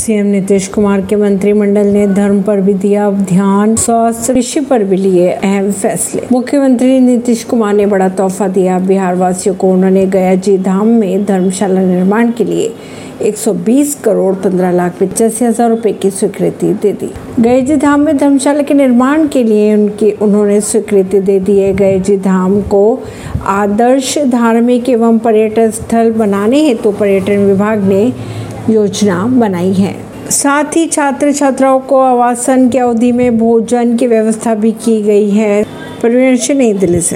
CM Nitish Kumar के मंत्रिमंडल ने धर्म पर भी दिया ध्यान, स्वास्थ्य, कृषि पर भी लिए अहम फैसले। मुख्यमंत्री नीतीश कुमार ने बड़ा तोहफा दिया। बिहार वासियों को उन्होंने गया जी धाम में धर्मशाला निर्माण के लिए 120 करोड़ 15 लाख पिचासी हज़ार रूपए की स्वीकृति दे दी। गए जी धाम में धर्मशाला के निर्माण के लिए उनकी, उन्होंने स्वीकृति दे दी है। गए जी धाम को आदर्श, धार्मिक एवं पर्यटन स्थल बनाने हेतु तो पर्यटन विभाग ने योजना बनाई है। साथ ही छात्र छात्राओं को आवासन की अवधि में भोजन की व्यवस्था भी की गई है। परवीन नई दिल्ली से।